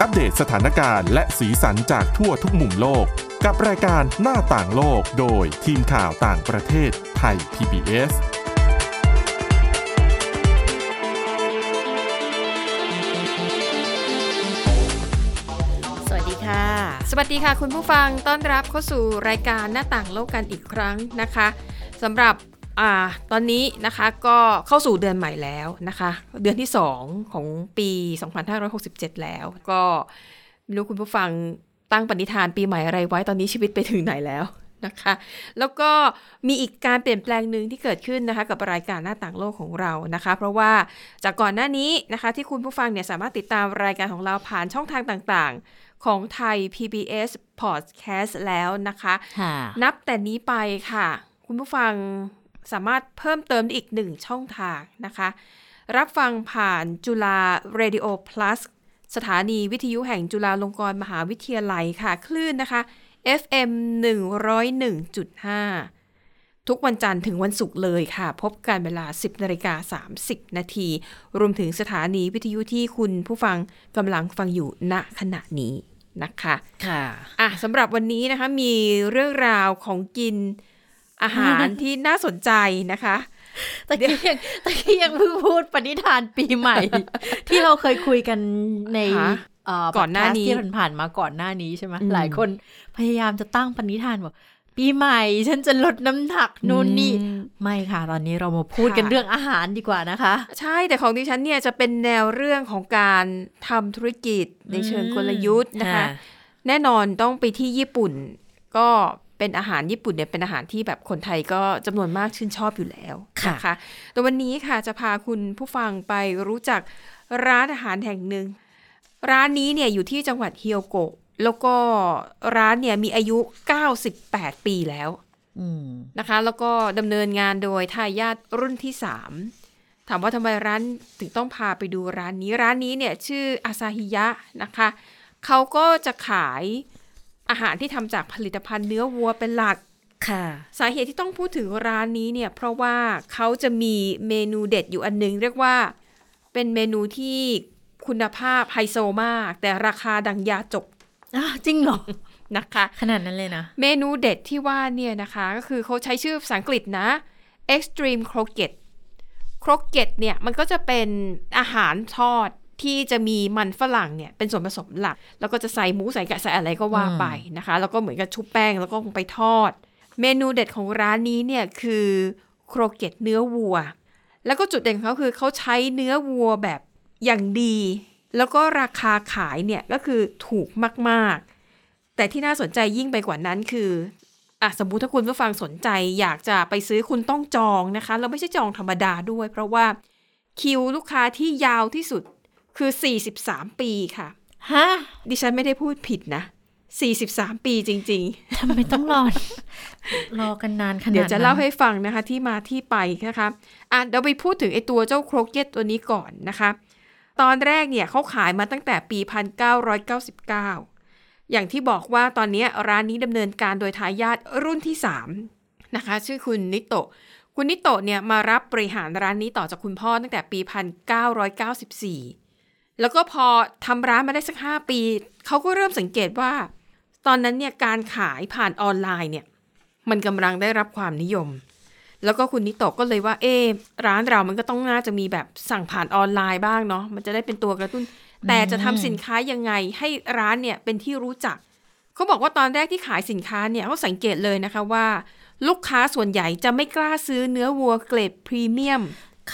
อัปเดตสถานการณ์และสีสันจากทั่วทุกมุมโลก กับรายการหน้าต่างโลกโดยทีมข่าวต่างประเทศไทย PBS สวัสดีค่ะ สวัสดีค่ะคุณผู้ฟังต้อนรับเข้าสู่รายการหน้าต่างโลกกันอีกครั้งนะคะสำหรับ อ่าตอนนี้นะคะก็เข้าสู่เดือนใหม่แล้วนะคะ เดือนที่ 2 ของปี 2567 แล้ว ก็ไม่รู้คุณผู้ฟังตั้งปณิธานปีใหม่อะไรไว้ตอนนี้ชีวิตไปถึงไหนแล้วนะคะ แล้วก็มีอีกการเปลี่ยนแปลงหนึ่งที่เกิดขึ้นนะคะ กับรายการหน้าต่างโลกของเรานะคะ เพราะว่าจากก่อนหน้านี้นะคะ ที่คุณผู้ฟังเนี่ยสามารถติดตามรายการของเราผ่านช่องทางต่างๆ ของไทย PBS Podcast แล้วนะคะค่ะนับแต่นี้ไปค่ะ คุณผู้ฟัง สามารถเพิ่มเติมอีกหนึ่งช่องทางนะคะ รับฟังผ่านจุฬา Radio Plus สถานีวิทยุแห่งจุฬาลงกรณ์มหาวิทยาลัยค่ะ คลื่นนะคะ FM 101.5 ทุกวันจันทร์ถึงวันศุกร์เลยค่ะ พบกันเวลา 10นาฬิกา30 นาที รวมถึงสถานีวิทยุที่คุณผู้ฟังกำลังฟังอยู่ณขณะนี้นะคะ ค่ะ อะสำหรับวันนี้นะคะมีเรื่องราวของกิน อาหารที่น่าสนใจนะคะตะกี้ยังตะกี้ยังเพิ่งพูดปณิธานปีใหม่ ที่เราเคยคุยกันในฮะเอ่อก่อนหน้านี้พดแคสต์ที่ผ่านๆมาก่อนหน้านี้ใช่ไหมอืมหลายคนพยายามจะตั้งปณิธานบอกปีใหม่ฉันจะลดน้ำหนักนู่นนี่อืมไม่ค่ะ ตอนนี้เรามาพูดกันค่ะเรื่องอาหารดีกว่านะคะ ใช่แต่ของดิฉันเนี่ยจะเป็นแนวเรื่องของการทำธุรกิจในเชิงกลยุทธ์นะคะ แน่นอนต้องไปที่ญี่ปุ่น ก็ เป็นอาหารญี่ปุ่นเนี่ยเป็นอาหารที่แบบคนไทยก็จำนวนมากชื่นชอบอยู่แล้วค่ะนะคะแต่วันนี้ค่ะจะพาคุณผู้ฟังไปรู้จักร้านอาหารแห่งหนึ่ง ร้านนี้เนี่ยอยู่ที่จังหวัดเฮียวโกะแล้วก็ร้านเนี่ยมีอายุ 98 ปีแล้วอืมนะคะ แล้วก็ดำเนินงานโดยทายาทรุ่นที่3ถามว่าทำไมร้านถึงต้องพาไปดูร้านนี้ ร้านนี้เนี่ยชื่ออาซาฮิยะนะคะ เขาก็จะขาย อาหารที่ทำจากผลิตภัณฑ์เนื้อวัวเป็นหลักค่ะ สาเหตุที่ต้องพูดถึงร้านนี้เนี่ย เพราะว่าเขาจะมีเมนูเด็ดอยู่อันหนึง เรียกว่าเป็นเมนูที่คุณภาพไฮโซมาก แต่ราคาดังยาจกอะจริงเหรอนะคะ ขนาดนั้นเลยนะ เมนูเด็ดที่ว่าเนี่ยนะคะ ก็คือเขาใช้ชื่อภาษาอังกฤษนะ extreme croquette croquette เนี่ยมันก็จะเป็นอาหารทอด ที่จะมีมันฝรั่งเนี่ยเป็นส่วนผสมหลัก แล้วก็จะใส่หมูใส่ไก่ใส่อะไรก็ว่าไปนะคะ แล้วก็เหมือนกับชุบแป้งแล้วก็ลงไปทอด เมนูเด็ดของร้านนี้เนี่ยคือโครเกตเนื้อวัว แล้วก็จุดเด่นของเขาคือเขาใช้เนื้อวัวแบบอย่างดี แล้วก็ราคาขายเนี่ยก็คือถูกมากๆ แต่ที่น่าสนใจยิ่งไปกว่านั้นคืออะสมมุติถ้าคุณผู้ฟังสนใจ อยากจะไปซื้อคุณต้องจองนะคะ แล้วไม่ใช่จองธรรมดาด้วย เพราะว่าคิวลูกค้าที่ยาวที่สุด คือ 43 ปีค่ะ ฮะ ดิฉันไม่ได้พูดผิดนะ 43 ปีจริงๆทำไมต้องรอ รอกันนานขนาดนั้น เดี๋ยวจะเล่าให้ฟังนะคะที่มาที่ไปนะคะอะเดี๋ยวไปพูดถึงไอตัวเจ้าโครกเก็ตตัวนี้ก่อนนะคะ ตอนแรกเนี่ยเขาขายมาตั้งแต่ปี 1999 อย่างที่บอกว่าตอนนี้ร้านนี้ดำเนินการโดยทายาทรุ่นที่ 3 นะคะ ชื่อคุณนิโตะคุณนิโตะเนี่ยมารับบริหารร้านนี้ต่อจากคุณพ่อตั้งแต่ปี 1994 แล้วก็พอทำร้านมาได้สัก 5 ปี เขาก็เริ่มสังเกตว่า ตอนนั้นเนี่ยการขายผ่านออนไลน์เนี่ยมันกำลังได้รับความนิยม แล้วก็คุณนิโตะก็เลยว่า เอ๊ะร้านเรามันก็ต้องน่าจะมีแบบสั่งผ่านออนไลน์บ้างเนาะมันจะได้เป็นตัวกระตุ้น แต่จะทำสินค้ายังไงให้ร้านเนี่ยเป็นที่รู้จัก เขาบอกว่าตอนแรกที่ขายสินค้าเนี่ยเขาสังเกตเลยนะคะว่า ลูกค้าส่วนใหญ่จะไม่กล้าซื้อเนื้อวัวเกรดพรีเมียม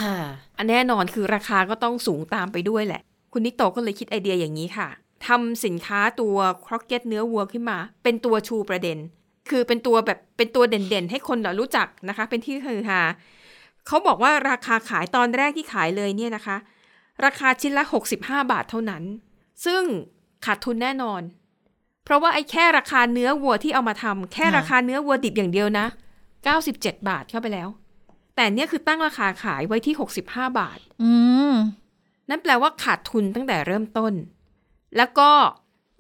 ค่ะ อันแน่นอนคือราคาก็ต้องสูงตามไปด้วยแหละ คุณนิโตะก็เลยคิดไอเดียอย่างนี้ค่ะทำสินค้าตัวครอกเก็ตเนื้อวัวขึ้นมา เป็นตัวชูประเด็น คือเป็นตัวแบบเป็นตัวเด่นๆ ให้คนรู้จักนะคะ เป็นที่ฮือฮาเขาบอกว่าราคาขายตอนแรกที่ขายเลยเนี่ยนะคะ ราคาชิ้นละ 65 บาทเท่านั้น ซึ่งขาดทุนแน่นอน เพราะว่าไอ้แค่ราคาเนื้อวัวที่เอามาทำแค่ราคาเนื้อวัวดิบอย่างเดียวนะ 97 บาทเข้าไปแล้ว แต่เนี่ยคือตั้งราคาขายไว้ที่ 65 บาท อืม นั่นแปลว่าขาดทุนตั้งแต่เริ่มต้น แล้วก็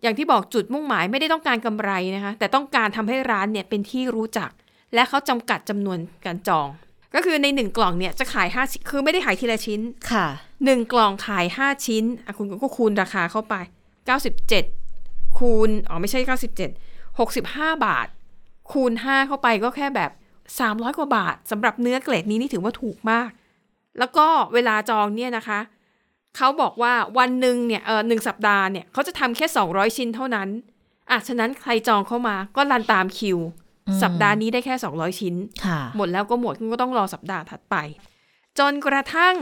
อย่างที่บอกจุดมุ่งหมายไม่ได้ต้องการกำไรนะคะ แต่ต้องการทำให้ร้านเนี่ยเป็นที่รู้จัก และเขาจำกัดจำนวนการจอง ก็คือในหนึ่งกล่องเนี่ยจะขายห้าชิ้นคือไม่ได้ขายทีละชิ้นค่ะหนึ่งกล่องขายห้าชิ้นอะคุณก็คูณราคาเข้าไป 97 คูณอ๋อไม่ใช่ 97 65 บาท คูณ 5 เข้าไปก็แค่แบบ 300 กว่าบาทสำหรับเนื้อเกรดนี้นี่ถือว่าถูกมาก แล้วก็เวลาจองเนี่ยนะคะ เขาบอกว่าวันหนึ่งเนี่ยเออหนึ่งสัปดาห์เนี่ยเขาจะทำแค่ 200 ชิ้นเท่านั้นอะฉะนั้นใครจองเข้ามาก็รันตามคิวอืมสัปดาห์นี้ได้แค่ 200 ชิ้นค่ะหมดแล้วก็หมดคุณก็ต้องรอสัปดาห์ถัดไป จนกระทั่ง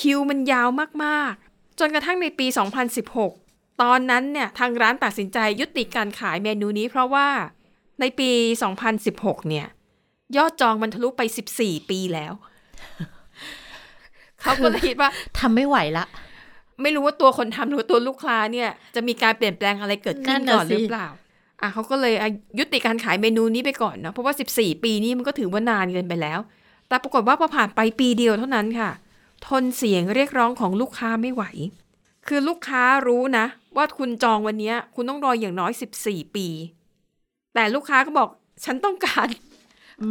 คิวมันยาวมากๆ จนกระทั่งในปี 2016 ตอนนั้นเนี่ยทางร้านตัดสินใจยุติการขายเมนูนี้ เพราะว่าในปี 2016 เนี่ยยอดจองมันทะลุไป 14 ปีแล้ว เขาก็เลยคิดว่าทำไม่ไหวละ ไม่รู้ว่าตัวคนทำหรือว่าตัวลูกค้าเนี่ย จะมีการเปลี่ยนแปลงอะไรเกิดขึ้นนั่นน่ะก่อนหรือสิเปล่าอะเขาก็เลยอะยุติการขายเมนูนี้ไปก่อนเนาะเพราะว่า 14 ปีนี้มันก็ถือว่านานเกินไปแล้ว แต่ปรากฏว่าพอผ่านไปปีเดียวเท่านั้นค่ะ ทนเสียงเรียกร้องของลูกค้าไม่ไหว คือลูกค้ารู้นะ ว่าคุณจองวันเนี้ยคุณต้องรออย่างน้อย 14 ปี แต่ลูกค้าก็บอกฉันต้องการ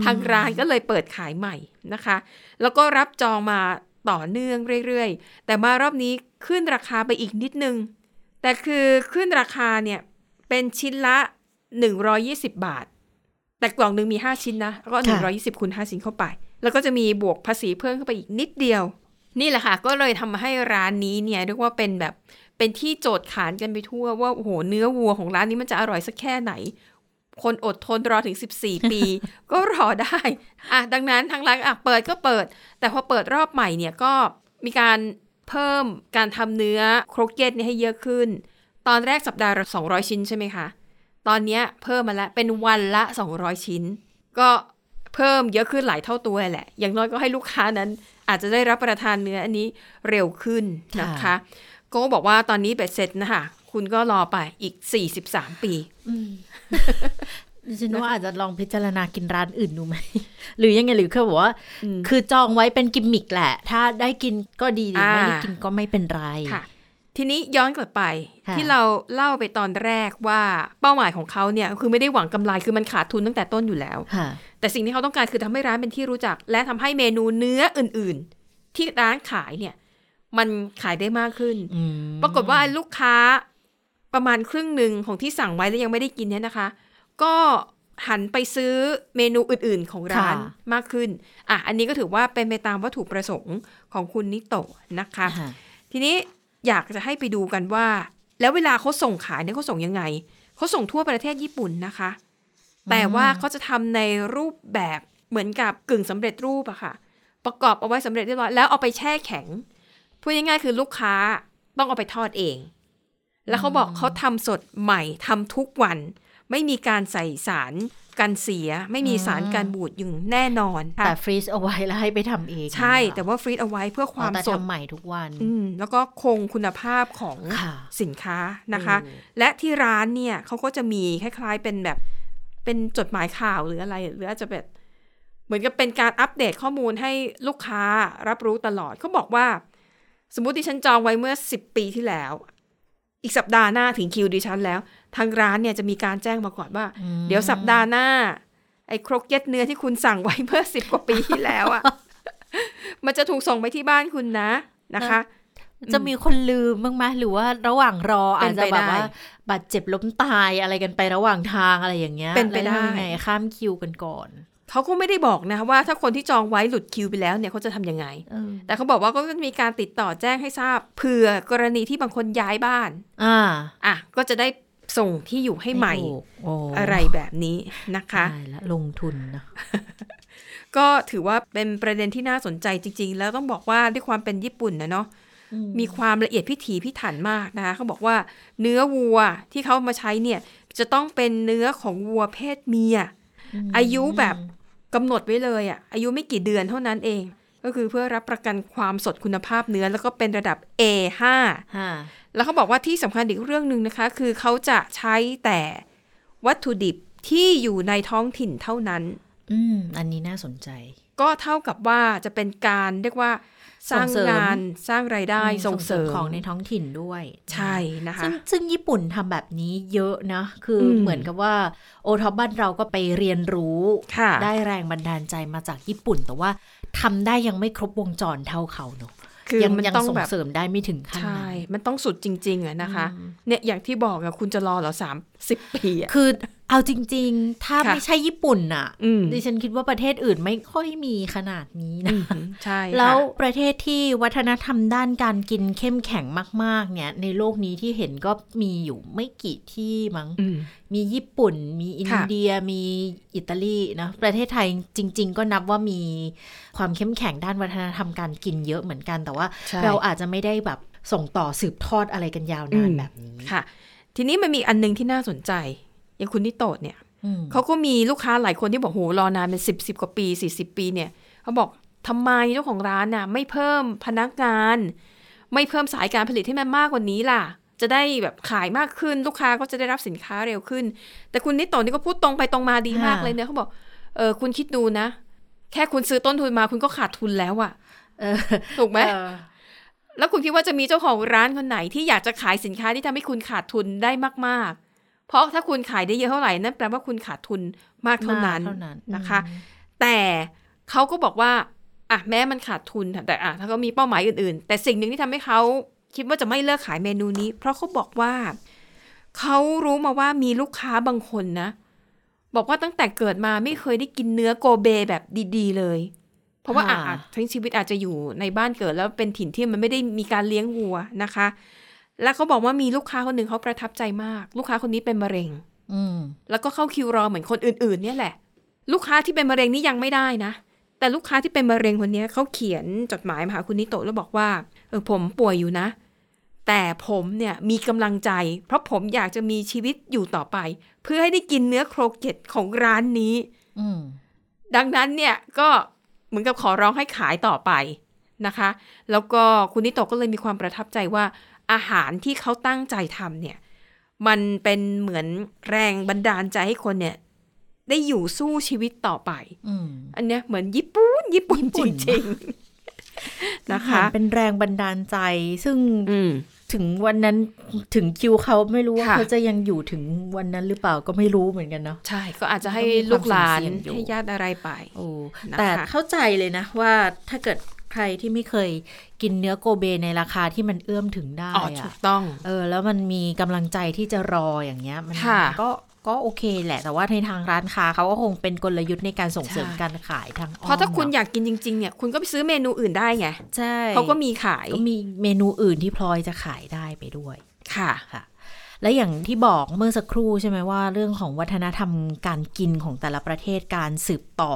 ทางร้านก็เลยเปิดขายใหม่นะคะ แล้วก็รับจองมา ต่อเนื่องเรื่อยๆ แต่มารอบนี้ขึ้นราคาไปอีกนิดนึง แต่คือขึ้นราคาเนี่ยเป็นชิ้นละ 120 บาท แต่กล่องหนึ่งมี 5 ชิ้นนะแล้วก็ค่ะ120คูณ5ชิ้นเข้าไป แล้วก็จะมีบวกภาษีเพิ่มเข้าไปอีกนิดเดียว นี่แหละค่ะ ก็เลยทำให้ร้านนี้เนี่ยเรียกว่าเป็นแบบเป็นที่โจทย์ขานกันไปทั่วว่าโอ้โหเนื้อวัวของร้านนี้มันจะอร่อยสักแค่ไหน คนอดทนรอถึง 14 ปี ก็รอได้อะดังนั้นทางร้านอะเปิดก็เปิด แต่พอเปิดรอบใหม่เนี่ยก็มีการเพิ่มการทำเนื้อโครกเก็ตเนี่ยให้เยอะขึ้น ตอนแรกสัปดาห์ละ200 ชิ้นใช่ไหมคะ ตอนเนี้ยเพิ่มมาแล้วเป็นวันละ 200 ชิ้น ก็เพิ่มเยอะขึ้นหลายเท่าตัวแหละ อย่างน้อยก็ให้ลูกค้านั้น อาจจะได้รับประทานเนื้ออันนี้เร็วขึ้นนะคะค่ะก็บอกว่าตอนนี้เบ็ดเสร็จนะคะ คุณก็รอไปอีก 43 ปีดิฉันว่าอาจจะลองพิจารณากินร้านอื่นดูไหม หรือยังไงหรือคือบอกว่าอืมคือจองไว้เป็นกิมมิกแหละ ถ้าได้กินก็ดีอ่าไม่ได้กินก็ไม่เป็นไรค่ะ ทีนี้ย้อนกลับไปค่ะที่เราเล่าไปตอนแรกว่าเป้าหมายของเขาเนี่ย คือไม่ได้หวังกำไรคือมันขาดทุนตั้งแต่ต้นอยู่แล้วค่ะแต่สิ่งที่เขาต้องการคือทำให้ร้านเป็นที่รู้จัก และทำให้เมนูเนื้ออื่น ๆ ที่ร้านขายเนี่ย มันขายได้มากขึ้นอืมปรากฏว่าลูกค้า ประมาณครึ่งหนึ่งของที่สั่งไว้แล้วยังไม่ได้กินเนี่ยนะคะ ก็หันไปซื้อเมนูอื่นๆของร้านมากขึ้น อะ อันนี้ก็ถือว่าเป็นไปตามวัตถุประสงค์ของคุณนิโตะนะคะค่ะทีนี้อยากจะให้ไปดูกันว่า แล้วเวลาเขาส่งขายเนี่ยเขาส่งยังไง เขาส่งทั่วประเทศญี่ปุ่นนะคะ แต่ว่าเขาจะทำในรูปแบบเหมือนกับกึ่งสำเร็จรูปอะค่ะ ประกอบเอาไว้สำเร็จเรียบร้อยแล้วเอาไปแช่แข็ง พูดง่ายๆคือลูกค้าต้องเอาไปทอดเอง แล้วเขาบอกเขาทำสดใหม่ทำทุกวัน ไม่มีการใส่สารกันเสีย ไม่มีสารการบูดอย่างแน่นอนค่ะแต่ฟรีซเอาไว้แล้วให้ไปทำเองใช่ แต่ว่าฟรีดเอาไว้เพื่อความแต่สดทำใหม่ทุกวันอืมแล้วก็คงคุณภาพของค่ะสินค้านะคะโอ้และที่ร้านเนี่ยเขาก็จะมีคล้ายๆ เป็นแบบเป็นจดหมายข่าวหรืออะไร หรืออาจจะแบบเหมือนกับเป็นการอัปเดตข้อมูลให้ลูกค้ารับรู้ตลอดเขาบอกว่า สมมุติดิฉันจองไว้เมื่อ 10 ปีที่แล้ว อีกสัปดาห์หน้าถึงคิวดิฉันแล้ว ทางร้านเนี่ยจะมีการแจ้งมาก่อนว่าอืมเดี๋ยวสัปดาห์หน้า ไอ้ครกเก็ตเนื้อที่คุณสั่งไว้เมื่อสิบกว่าปีที่แล้วอะมันจะถูกส่งไปที่บ้านคุณนะนะคะ จะมีคนลืมบ้างไหมหรือว่าระหว่างรอเป็อาจนจะไปแบบได้ว่าบาดเจ็บล้มตายอะไรกันไประหว่างทางอะไรอย่างเงี้ยเป็นไปได้แล้วทำยังไงข้ามคิวกันก่อน เขาก็ไม่ได้บอกนะว่าถ้าคนที่จองไว้หลุดคิวไปแล้วเนี่ยเขาจะทำยังไงเออแต่เขาบอกว่าก็จะมีการติดต่อแจ้งให้ทราบเผื่อกรณีที่บางคนย้ายบ้าน อ่า อะ ก็จะได้ส่งที่อยู่ให้ใหม่ถูกโอ้อะไรแบบนี้นะคะตายละลงทุนนะก็ถือว่าเป็นประเด็นที่น่าสนใจจริง ๆ แล้วต้องบอกว่าด้วยความเป็นญี่ปุ่นนะเนาะมีความละเอียดพิถีพิถันมากนะคะเขาบอกว่าเนื้อวัวที่เขามาใช้เนี่ยจะต้องเป็นเนื้อของวัวเพศเมีย อายุแบบกำหนดไว้เลยอะอายุไม่กี่เดือนเท่านั้นเอง ก็คือเพื่อรับประกันความสดคุณภาพเนื้อแล้วก็เป็นระดับ A5 ฮะแล้วเขาบอกว่าที่สำคัญอีกเรื่องหนึ่งนะคะ คือเขาจะใช้แต่วัตถุดิบที่อยู่ในท้องถิ่นเท่านั้น อืม อันนี้น่าสนใจ ก็เท่ากับว่าจะเป็นการเรียกว่า สร้างส่งเสริมงานสร้างรายได้ส่งเสริมของในท้องถิ่นด้วย ใช่นะคะซึ่งซึ่งญี่ปุ่นทำแบบนี้เยอะนะ คืออมเหมือนกับว่าโอท็อปบ้านเราก็ไปเรียนรู้ค่ะได้แรงบันดาลใจมาจากญี่ปุ่น แต่ว่าทำได้ยังไม่ครบวงจรเท่าเขาเนอะคือยังมันยังต้องส่งแบบเสริมได้ไม่ถึงขั้นใช่นั้นมันต้องสุดจริง ๆอะนะคะ เนี่ยอย่างที่บอกอะคุณจะรอเหรอสามสิบปีอะคือ เอาจริง ๆ ถ้าค่ะไม่ใช่ญี่ปุ่นน่ะอืมดิฉันคิดว่าประเทศอื่นไม่ค่อยมีขนาดนี้นะใช่ค่ะแล้วประเทศที่วัฒนธรรมด้านการกินเข้มแข็งมาก ๆ เนี่ย ในโลกนี้ที่เห็นก็มีอยู่ไม่กี่ที่มั้งอืมมีญี่ปุ่น มีอินค่ะเดีย มีอิตาลีนะประเทศไทยจริง ๆ ก็นับว่ามีความเข้มแข็งด้านวัฒนธรรมการกินเยอะเหมือนกันแต่ว่าใช่เราอาจจะไม่ได้แบบส่งต่อสืบทอดอะไรกันยาวนานแบบนี้ค่ะ ทีนี้มันมีอันหนึงที่น่าสนใจ อย่างคุณนิโตะเนี่ยอืมเขาก็มีลูกค้าหลายคนที่บอกโหรอนานเป็นสิบสิบกว่าปีสี่สิบปีเนี่ยเขาบอกทำไมเจ้าของร้านน่ะ ไม่เพิ่มพนักงาน ไม่เพิ่มสายการผลิตให้มันมากกว่านี้ล่ะ จะได้แบบขายมากขึ้นลูกค้าก็จะได้รับสินค้าเร็วขึ้น แต่คุณนิโตะนี่ก็พูดตรงไปตรงมาดีมากค่ะเลยเนี่ยเขาบอกเออคุณคิดดูนะ แค่คุณซื้อต้นทุนมาคุณก็ขาดทุนแล้วอะเออถูกไหมเออแล้วคุณคิดว่าจะมีเจ้าของร้านคนไหนที่อยากจะขายสินค้าที่ทำให้คุณขาดทุนได้มากๆ เพราะถ้าคุณขายได้เยอะเท่าไหร่นั่นแปลว่าคุณขาดทุนมากเท่านั้นมากเท่านั้นนะคะอืมแต่เขาก็บอกว่าอะแม้มันขาดทุนแต่อะถ้าเขามีเป้าหมายอื่นๆ แต่สิ่งหนึ่งที่ทำให้เขาคิดว่าจะไม่เลิกขายเมนูนี้ เพราะเขาบอกว่าเขารู้มาว่ามีลูกค้าบางคนนะ บอกว่าตั้งแต่เกิดมาไม่เคยได้กินเนื้อโกเบแบบดีๆ เลย เพราะว่าอะค่ะอะทั้งชีวิตอาจจะอยู่ในบ้านเกิดแล้วเป็นถิ่นที่มันไม่ได้มีการเลี้ยงวัวนะคะ แล้วเขาบอกว่ามีลูกค้าคนหนึ่งเขาประทับใจมาก ลูกค้าคนนี้เป็นมะเร็ง อืมแล้วก็เข้าคิวรอเหมือนคนอื่น ๆ เนี่ยแหละ ลูกค้าที่เป็นมะเร็งนี่ยังไม่ได้นะ แต่ลูกค้าที่เป็นมะเร็งคนเนี้ยเขาเขียนจดหมายมาหาคุณนิโตะแล้วบอกว่าเออผมป่วยอยู่นะ แต่ผมเนี่ยมีกำลังใจ เพราะผมอยากจะมีชีวิตอยู่ต่อไป เพื่อให้ได้กินเนื้อโครเกตของร้านนี้อืมดังนั้นเนี่ยก็เหมือนกับขอร้องให้ขายต่อไปนะคะ แล้วก็คุณนิโตะก็เลยมีความประทับใจว่า อาหารที่เขาตั้งใจทำเนี่ย มันเป็นเหมือนแรงบันดาลใจให้คนเนี่ย ได้อยู่สู้ชีวิตต่อไปอืมอันเนี้ยเหมือนญี่ปุ่นญี่ปุ่นญี่จปุ่นริงๆนะคะเป็นแรงบันดาลใจซึ่งอืมถึงวันนั้นถึงคิวเขาไม่รู้ว่าค่ะเขาจะยังอยู่ถึงวันนั้นหรือเปล่าก็ไม่รู้เหมือนกันเนาะใช่ก็อาจจะให้ก็มีความลูกหลานเสี่ยงอยู่ให้ญาติอะไรไปโอ้นะคะแต่เข้าใจเลยนะว่าถ้าเกิด ใครที่ไม่เคยกินเนื้อโกเบในราคาที่มันเอื้อมถึงได้อ๋อถูอะกต้อง เออ แล้วมันมีกำลังใจที่จะรออย่างเงี้ย มันค่ะก็ก็โอเคแหละ แต่ว่าในทางร้านค้าเขาก็คงเป็นกลยุทธ์ในการส่งเสริมใช่การขายทางอ้อมเพราะถ้าคุณเนอยากกินจริง ๆ เนี่ย คุณก็ไปซื้อเมนูอื่นได้ไง ใช่เขาก็มีขาย ก็มีเมนูอื่นที่พลอยจะขายได้ไปด้วย ค่ะค่ะ และอย่างที่บอกเมื่อสักครู่ใช่ไหมว่า เรื่องของวัฒนธรรมการกินของแต่ละประเทศการสืบต่อ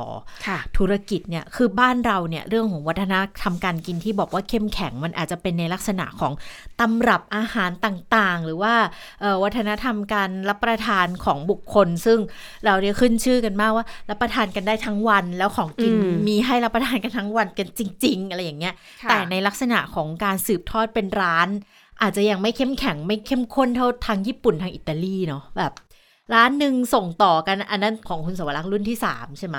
ค่ะธุรกิจเนี่ยคือบ้านเราเนี่ยเรื่องของวัฒนธรรมการกินที่บอกว่าเข้มแข็งมันอาจจะเป็นในลักษณะของตำรับอาหารต่างๆ หรือว่าเอ่อวัฒนธรรมการรับประทานของบุคคล ซึ่งเราเนี่ยขึ้นชื่อกันมากว่า รับประทานกันได้ทั้งวัน แล้วของกินอืมมีให้รับประทานกันทั้งวันกันจริง ๆ อะไรอย่างเงี้ยค่ะแต่ในลักษณะของการสืบทอดเป็นร้าน อาจจะยังไม่เข้มแข็งไม่เข้มข้นเท่าทางญี่ปุ่นทางอิตาลีเนาะแบบ ร้านหนึ่งส่งต่อกันอันนั้นของคุณสวรักษ์รุ่นที่สามใช่ไหม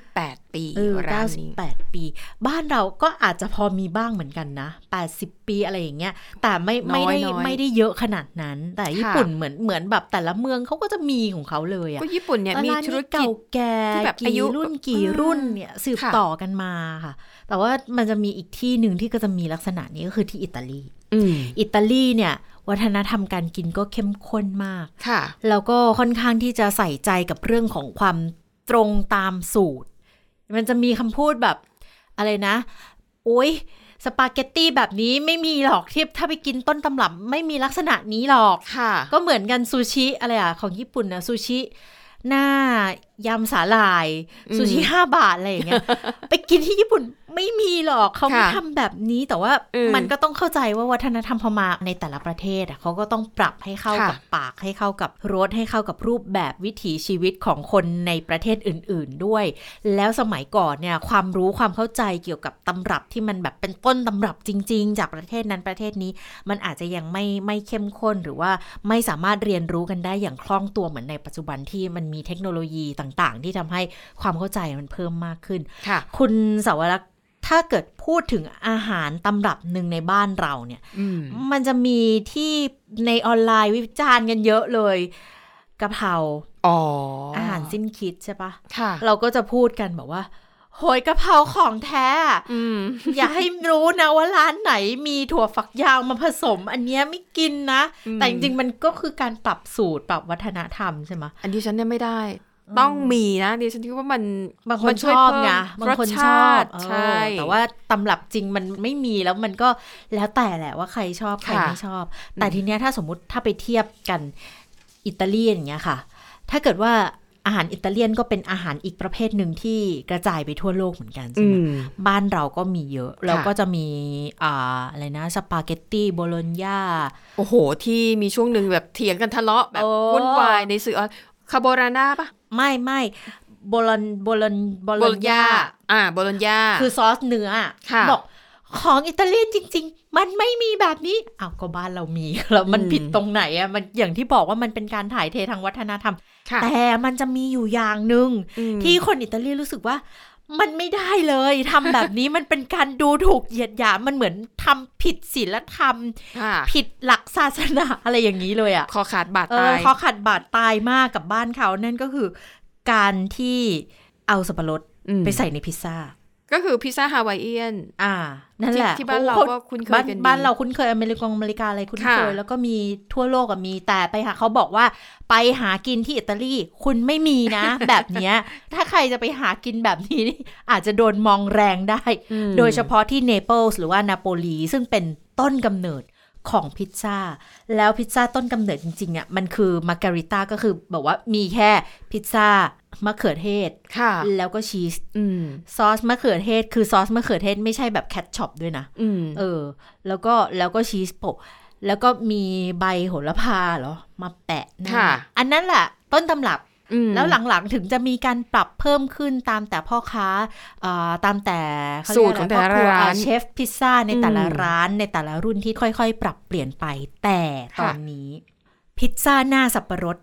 98ปีเออร้านนี้98ปี บ้านเราก็อาจจะพอมีบ้างเหมือนกันนะ80ปีอะไรอย่างเงี้ย แต่ไม่ไม่ได้น้อยๆไม่ได้เยอะขนาดนั้น แต่ญี่ปุ่นเหมือนเหมือนแบบแต่ละเมืองเขาก็จะมีของเขาเลยอะก็ญี่ปุ่นเนี่ยมีร้านธุรกิจเก่าแก่ที่แบบอายุกี่รุ่นกี่เออรุ่นเนี่ยสืบค่ะต่อกันมาค่ะ แต่ว่ามันจะมีอีกที่หนึ่งที่ก็จะมีลักษณะนี้ก็คือที่อิตาลี อืมอิตาลีเนี่ยวัฒนธรรมการกินก็เข้มข้นมาก ค่ะ แล้วก็ค่อนข้างที่จะใส่ใจกับเรื่องของความตรงตามสูตร มันจะมีคำพูดแบบอะไรนะโอ้ยสปาเกตตี้แบบนี้ไม่มีหรอกที่ถ้าไปกินต้นตำรับไม่มีลักษณะนี้หรอกค่ะ ก็เหมือนกันซูชิอะไรอะของญี่ปุ่นนะซูชิ หน้ายำสาหร่ายอืมซูชิห้าบาทอะไรอย่างเงี้ยไปกินที่ญี่ปุ่น ไม่มีหรอกเขาไม่ค่ะทำแบบนี้แต่ว่าเออมันก็ต้องเข้าใจว่าวัฒนธรรมพม่าในแต่ละประเทศอะเขาก็ต้องปรับให้เข้าค่ะกับปากให้เข้ากับรสให้เข้ากับรูปแบบวิถีชีวิตของคนในประเทศอื่น ๆด้วย แล้วสมัยก่อนเนี่ยความรู้ความเข้าใจเกี่ยวกับตำรับที่มันแบบเป็นต้นตำรับจริง ๆ จากประเทศนั้นประเทศนี้ มันอาจจะยังไม่ไม่เข้มข้นหรือว่าไม่สามารถเรียนรู้กันได้อย่างคล่องตัวเหมือนในปัจจุบันที่มันมีเทคโนโลยีต่าง ๆ ที่ทำให้ความเข้าใจมันเพิ่มมากขึ้นค่ะคุณสาวรักษ์ ถ้าเกิดพูดถึงอาหารตำรับหนึ่งในบ้านเราเนี่ยอืมมันจะมีที่ในออนไลน์วิจารณ์กันเยอะเลยกะเพราอ๋ออาหารสิ้นคิดใช่ปะค่ะ เราก็จะพูดกันแบบว่าโหยกะเพราของแท้อะอืมอย่าให้รู้นะว่าร้านไหนมีถั่วฝักยาวมาผสม อันเนี้ยไม่กินนะอืมแต่จริงๆมันก็คือการปรับสูตรปรับวัฒนธรรมใช่ไหมอันที่ฉันเนี่ยไม่ได้ ต้องมีนะดิฉันคิดว่ามันบางคนมัชวยอบเพิ่มไงบางคนรสชอบาติเออใช่ แต่ว่าตำรับจริงมันไม่มีแล้วมันก็แล้วแต่แหละว่าใครชอบใครค่ะไม่ชอบ แต่ทีเนี้ยถ้าสมมุติถ้าไปเทียบกันอิตาเลียนอย่างเงี้ยค่ะ ถ้าเกิดว่าอาหารอิตาเลียนก็เป็นอาหารอีกประเภทหนึ่งที่กระจายไปทั่วโลกเหมือนกันใช่อืไหมมบ้านเราก็มีเยอะ แล้วค่ะก็จะมีอ่าอะไรนะสปาเกตตี้โบโลญญาโอ้โห ที่มีช่วงหนึ่งแบบเถียงกันทะเลาะแบบโอ้วุ่นวายในสื่อออน คาโบราน่าปะไม่ไม่โบโลญโบโลญโบโลญญาอ่าโบโลญญาคือซอสเนื้ออะค่ะบอกของอิตาเลียนจริง ๆ มันไม่มีแบบนี้อ้าวก็บ้านเรามีแล้วมันอืมผิดตรงไหนอะมันอย่างที่บอกว่ามันเป็นการถ่ายเททางวัฒนธรรมค่ะแต่มันจะมีอยู่อย่างหนึ่งอืมที่คนอิตาเลียนรู้สึกว่า มันไม่ได้เลยทำแบบนี้มันเป็นการดูถูกเหยียดหยามมันเหมือนทำผิดศีลธรรมค่ะผิดหลักศาสนาอะไรอย่างนี้เลยอะคอขาดบาดเอตาอยเขาขัดบาดตายมากกับบ้านเขานั่นก็คือ การที่เอาสับปะรดอืมไปใส่ในพิซซ่า ก็คือพิซซ่าฮาวายเอียน อ่า นั่นแหละ ที่ที่บ้านเราโอ้ก็คุ้นเคยบ้านกันดีบ้านเราคุ้นเคยอเมริกาอเมริกาอะไรคุ้นเคยค่ะแล้วก็มีทั่วโลกอะมี แต่ไปหาเขาบอกว่าไปหากินที่อิตาลีคุณไม่มีนะ แบบเนี้ย ถ้าใครจะไปหากินแบบนี้นี่อาจจะโดนมองแรงได้อืมโดยเฉพาะที่เนเปิลส์หรือว่านาโปลีซึ่งเป็นต้นกำเนิด ของพิซซ่า แล้วพิซซ่าต้นกำเนิดจริงๆอะมันคือมาการิต้าก็คือบอกว่ามีแค่พิซซ่ามะเขือเทศค่ะ แล้วก็ชีสอืมซอสมะเขือเทศ คือซอสมะเขือเทศไม่ใช่แบบ ketchup ด้วยนะอืมเออ แล้วก็แล้วก็ชีสโปะแล้วก็มีใบโหระพาเหรอ มาแปะหน้าค่ะอันนั้นแหละต้นตำรับอืม แล้วหลังๆถึงจะมีการปรับเพิ่มขึ้นตามแต่พ่อค้าอ่าตามแต่เขาสูเยตกรของะแต่ละพ่ควร้านอ่เชฟพิซซ่าในแต่ละอืมร้านในแต่ละรุ่นที่ค่อยๆ ปรับเปลี่ยนไป แต่ตค่ะอนนี้ พิซซ่าหน้าสับปะรด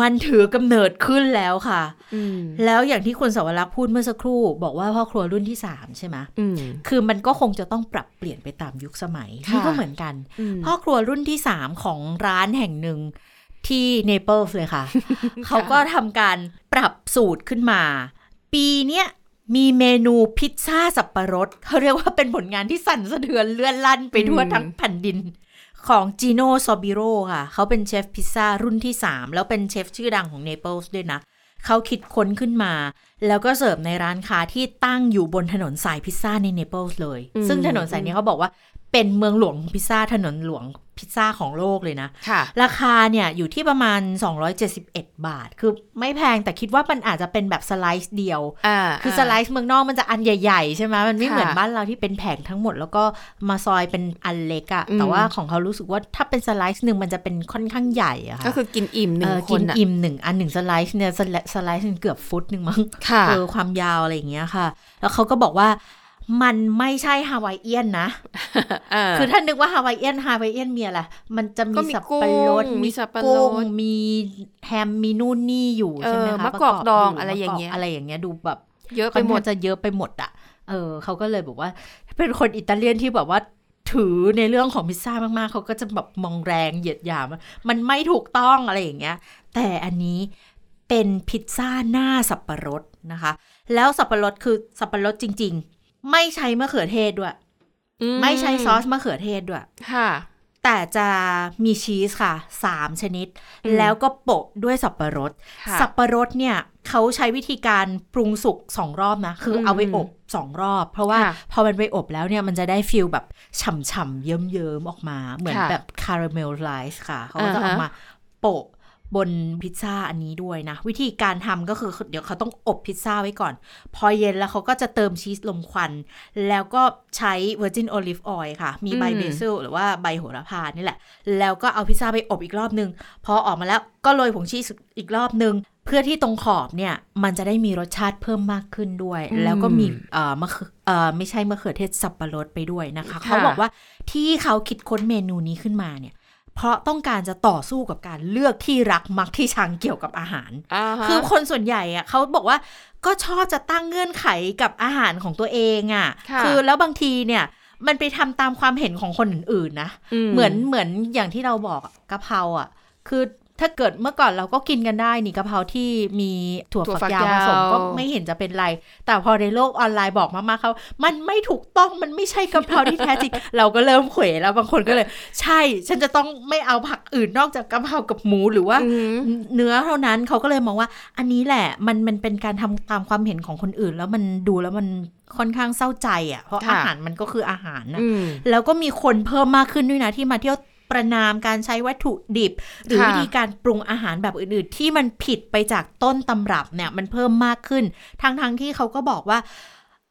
มันถือกำเนิดขึ้นแล้วค่ะอืมแล้วอย่างที่คุณสวรักษ์พูดเมื่อสักครู่ บอกว่าพ่อครัวรุ่นที่สามใช่ไหมอืมคือมันก็คงจะต้องปรับเปลี่ยนไปตามยุคสมัยค่ะนี่ก็เหมือนกันอืมพ่อครัวรุ่นที่สามของร้านแห่งหนึ่ง ที่เนเปิลส์เลยค่ะ เขาก็ทำการปรับสูตรขึ้นมา ปีเนี้ยมีเมนูพิซซ่าสับปะรดเขาเรียกว่าเป็นผลงานที่สั่นสะเทือนเลื่อนลั่นไปทั่วอืมทั้งแผ่นดินของจีโน่ซอร์บิลโลค่ะ เขาเป็นเชฟพิซซ่ารุ่นที่ 3 แล้วเป็นเชฟชื่อดังของเนเปิลส์ด้วยนะ เขาคิดค้นขึ้นมา แล้วก็เสิร์ฟในร้านค้าที่ตั้งอยู่บนถนนสายพิซซ่าในเนเปิลส์เลยอืมซึ่งถนนสายนี้เขาบอกว่าเป็นเมืองหลวงของพิซซ่าถนนหลวง พิซซ่าของโลกเลยนะค่ะราคาเนี่ยอยู่ที่ประมาณ 271 บาท คือไม่แพงแต่คิดว่ามันอาจจะเป็นแบบ slice เดียวอ่าคือ slice เมืองนอกมันจะอันใหญ่ๆ ใช่ไหมมันไม่ค่ะเหมือนบ้านเราที่เป็นแผงทั้งหมด แล้วก็มาซอยเป็นอันเล็กอะอืมแต่ว่าของเขารู้สึกว่าถ้าเป็น slice หนึ่งมันจะเป็นค่อนข้างใหญ่อะค่ะก็คือกินอิ่มหนึ่เองอคกินนอะอิ่มหนึ่งอันหนึ่ง slice เนี่ย sli- slice หนึ่งเกือบฟุตหนึ่งมั้งค่ะเออความยาวอะไรอย่างเงี้ยค่ะ แล้วเขาก็บอกว่า มันไม่ใช่ฮาวายเอียนนะาคือถ้านึกว่าฮาวายเอียนฮาวายเอียนมีอะไร มันจะมีก็มีสับปะรดกุ้งมีสับปะรดกุ้งมีแฮม มีนู่นนี่อยู่ใช่ไหมเออคะมะกอกปบดองยู่อะไรอย่างเงี้ยมะกกอะไรอย่างเงี้ยดูแบบ เยอะไปไปหหมมดดจะเยอะไปหมดอะ เออเขาก็เลยบอกว่า เป็นคนอิตาเลียนที่แบบว่าถือในเรื่องของพิซซ่ามากๆ เขาก็จะแบบมองแรงเหยียดหยามว่ามันไม่ถูกต้องอะไรอย่างเงี้ย แต่อันนี้เป็นพิซซ่าหน้าสับปะรดนะคะ แล้วสับปะรดคือสับปะรดจริง ๆ ไม่ใช้มะเขือเทศด้วยอืไม่ใช้ซอสมะเขือเทศด้วย ค่ะ แต่จะมีชีสค่ะ3ชนิดอืมแล้วก็โปะด้วยสับปะรดค่ะสับปะรดเนี่ยเขาใช้วิธีการปรุงสุกสองรอบนะ คืออมเอาไปอบสองรอบ เพราะว่าค่ะพอมันไปอบแล้วเนี่ยมันจะได้ฟิลแบบฉ่ำๆเยิ้มๆออกมา เหมือนค่ะแบบคาราเมลไลซ์ค่ะ เขาก็จะอ่าเออกฮะมาโปะ บนพิซซ่าอันนี้ด้วยนะ วิธีการทำก็คือเดี๋ยวเขาต้องอบพิซซ่าไว้ก่อน พอเย็นแล้วเขาก็จะเติมชีสลมควัน แล้วก็ใช้ Virgin Olive Oil ค่ะ มีใบอืมเบซิลหรือว่าใบโหระพานี่แหละ แล้วก็เอาพิซซ่าไปอบอีกรอบนึง พอออกมาแล้วก็โรยผงชีสอีกรอบนึงเพื่อที่ตรงขอบเนี่ยมันจะได้มีรสชาติเพิ่มมากขึ้นด้วยอืมแล้วก็มีเอ่อมะเขือเอ่อไม่ใช่มะเขือเทศสับปะรดไปด้วยนะคะค่ะเขาบอกว่าที่เขาคิดค้นเมนูนี้ขึ้นมาเนี่ย เพราะต้องการจะต่อสู้กับการเลือกที่รักมักที่ชังเกี่ยวกับอาหาราฮะคือคนส่วนใหญ่อะเขาบอกว่าก็ชอบจะตั้งเงื่อนไขกับอาหารของตัวเองอะค่ะอแล้วบางทีเนี่ยมันไปทำตามความเห็นของคนอื่นๆนะ เหมือนเหมือนอย่างที่เราบอกอะกะเพราอะ คือ ถ้าเกิดเมื่อก่อนเราก็กินกันได้นี่กะเพราที่มีถั่วถั่วฝักฝักยาวผสมยาวก็ไม่เห็นจะเป็นไร แต่พอในโลกออนไลน์บอกมากๆเขามันไม่ถูกต้องมันไม่ใช่กะเพราที่แท้จริง เราก็เริ่มเขวแล้วบางคนก็เลย ใช่ ฉันจะต้องไม่เอาผักอื่นนอกจากกะเพรากับหมูหรือว่าอืมเนื้อเท่านั้นเขาก็เลยมองว่า อันนี้แหละมันมันเป็นการทำตามความเห็นของคนอื่น แล้วมันดูแล้วมันค่อนข้างเศร้าใจอะเพราะค่ะอาหารมันก็คืออาหารนะอืมแล้วก็มีคนเพิ่มมากขึ้นด้วยนะที่มาเที่ยว ประนามการใช้วัตถุดิบ หรือค่ะวิธีการปรุงอาหารแบบอื่นๆ ที่มันผิดไปจากต้นตำรับเนี่ยมันเพิ่มมากขึ้น ทั้งๆที่เขาก็บอกว่า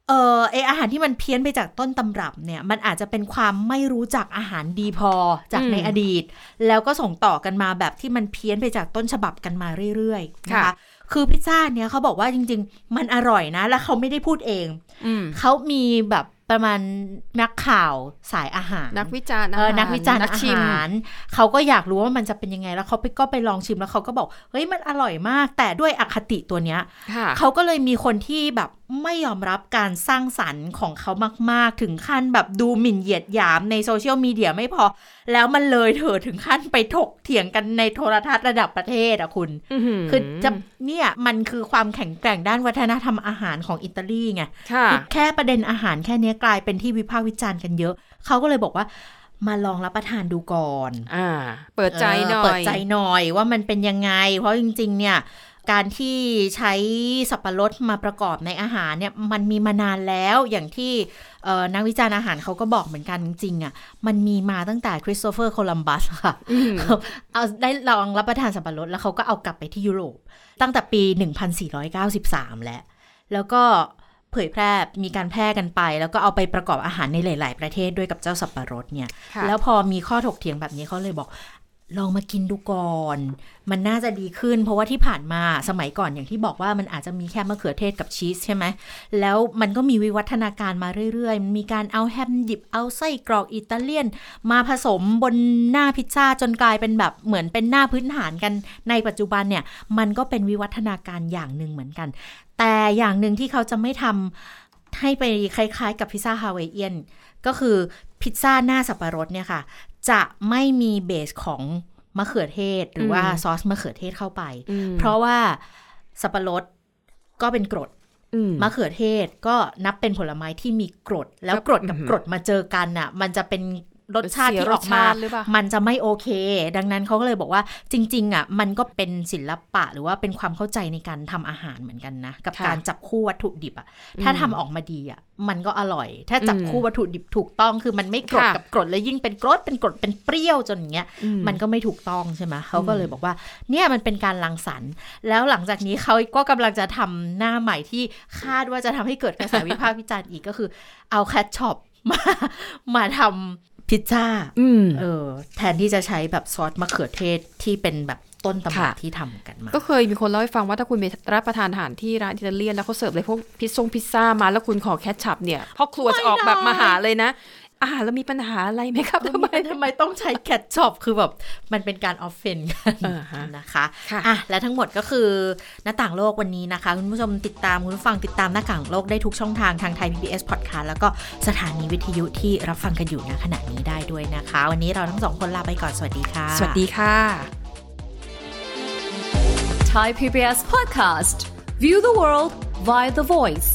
เออไออาหารที่มันเพี้ยนไปจากต้นตำรับเนี่ย มันอาจจะเป็นความไม่รู้จักอาหารดีพอจากอืมในอดีต แล้วก็ส่งต่อกันมาแบบที่มันเพี้ยนไปจากต้นฉบับกันมาเรื่อยๆนะคะค่ะคือพิซซ่าเนี่ยเขาบอกว่าจริง ๆ มันอร่อยนะ แล้วเขาไม่ได้พูดเองอืมเขามีแบบ ประมาณนักข่าวสายอาหาร นักวิจารณ์อาเออหารนักวิจารณ์อาชิมหารเขาก็อยากรู้ว่ามันจะเป็นยังไงแล้วเขาไปก็ไปลองชิมแล้วเขาก็บอกเฮ้ยมันอร่อยมาก แต่ด้วยอคติตัวเนี้ยค่ะเขาก็เลยมีคนที่แบบ ไม่ยอมรับการสร้างสรรค์ของเขามาก ๆ ถึงขั้นแบบดูหมิ่นเหยียดหยามในโซเชียลมีเดียไม่พอ แล้วมันเลยเถิดถึงขั้นไปถกเถียงกันในโทรทัศน์ระดับประเทศอะคุณ คือจะเนี่ยมันคือความแข็งแกร่งด้านวัฒนธรรมอาหารของอิตาลีไงค่ะคือแค่ประเด็นอาหารแค่เนี้ยกลายเป็นที่วิพากษ์วิจารณ์กันเยอะ เขาก็เลยบอกว่ามาลองรับประทานดูก่อน อ่า เปิดใจหน่อย เปิดใจหน่อยว่ามันเป็นยังไง เพราะจริง ๆ เนี่ย การที่ใช้สับปะรดมาประกอบในอาหารเนี่ยมันมีมานานแล้วอย่างที่เอ่อนักวิจารณ์อาหารเขาก็บอกเหมือนกันจริงๆอะมันมีมาตั้งแต่คริสโตเฟอร์โคลัมบัสค่ะอืมเอาได้ลองรับประทานสับปะรดแล้วเขาก็เอากลับไปที่ยุโรป ตั้งแต่ปี 1493 แล้ว แล้วก็เผยแพร่มีการแพร่กันไป แล้วก็เอาไปประกอบอาหารในหลาย ๆ ประเทศด้วยกับเจ้าสับปะรดเนี่ยค่ะแล้วพอมีข้อถกเถียงแบบนี้เขาเลยบอก ลองมากินดูก่อน มันน่าจะดีขึ้น เพราะว่าที่ผ่านมาสมัยก่อนอย่างที่บอกว่ามันอาจจะมีแค่มะเขือเทศกับชีสใช่ไหม แล้วมันก็มีวิวัฒนาการมาเรื่อยๆ มีการเอาแฮมดิบเอาไส้กรอกอิตาเลียน มาผสมบนหน้าพิซซ่าจนกลายเป็นแบบเหมือนเป็นหน้าพื้นฐานกัน ในปัจจุบันเนี่ยมันก็เป็นวิวัฒนาการอย่างหนึ่งเหมือนกัน แต่อย่างหนึ่งที่เขาจะไม่ทำให้ไปคล้ายๆ กับพิซซ่าฮาวายเอียนก็คือพิซซ่าหน้าสับปะรดเนี่ยค่ะ จะไม่มีเบสของมะเขือเทศ หรือว่าอืมซอสมะเขือเทศเข้าไปอืมเพราะว่าสับปะรดก็เป็นกรดอืมมะเขือเทศก็นับเป็นผลไม้ที่มีกรด แล้วครับกรดกับอืมกรดมาเจอกันน่ะ มันจะเป็น รสชาติเสียที่ออกมารสชาติหรือเปล่ามันจะไม่โอเค ดังนั้นเขาก็เลยบอกว่าจริง ๆ อะ มันก็เป็นศิลปะหรือว่าเป็นความเข้าใจในการทำอาหารเหมือนกันนะ กับค่ะการจับคู่วัตถุดิบอะ ถ้าทำออกมาดีอะ มันก็อร่อย ถ้าจับอืมคู่วัตถุดิบถูกต้อง คือมันไม่กรดค่ะกับกรดแล้วยิ่งเป็นกรดเป็นกรดเป็นเปรี้ยวจนอย่างเงี้ยอืมันก็ไม่ถูกต้องใช่ไหมเขาก็เลยบอกว่า เนี่ยมันเป็นการรังสรรค์ แล้วหลังจากนี้เขาก็กำลังจะทำหน้าใหม่ที่คาดว่าจะทำให้เกิดกระแสวิพากษ์วิจารณ์อีกก็คือเอา ketchup มามาทำ พิซซ่าอืมเออ แทนที่จะใช้แบบซอสมะเขือเทศที่เป็นแบบต้นตำรับค่ะที่ทำกันมา ก็เคยมีคนเล่าให้ฟังว่าถ้าคุณไปรับประทานอาหารที่ร้านอิตาเลียนแล้วเขาเสิร์ฟเลยพวกพิซซ่งพิซซ่ามาแล้วคุณขอ ketchup เนี่ยพ่อครัวจะออกแบบมาหาเลยนะ อาหารเรามีปัญหาอะไรไหมครับทำไมทำไมต้องใช้ ketchup คือแบบมันเป็นการ offend กันอ่าฮะนะคะค่ะอะและทั้งหมดก็คือหน้าต่างโลกวันนี้นะคะ คุณผู้ชมติดตามคุณผู้ฟังติดตามหน้าต่างโลกได้ทุกช่องทางทางไทย PBS Podcast แล้วก็สถานีวิทยุที่รับฟังกันอยู่ณขณะนี้ได้ด้วยนะคะ วันนี้เราทั้งสองคนลาไปก่อนสวัสดีค่ะ สวัสดีค่ะ Thai PBS podcast. View the world via the voice.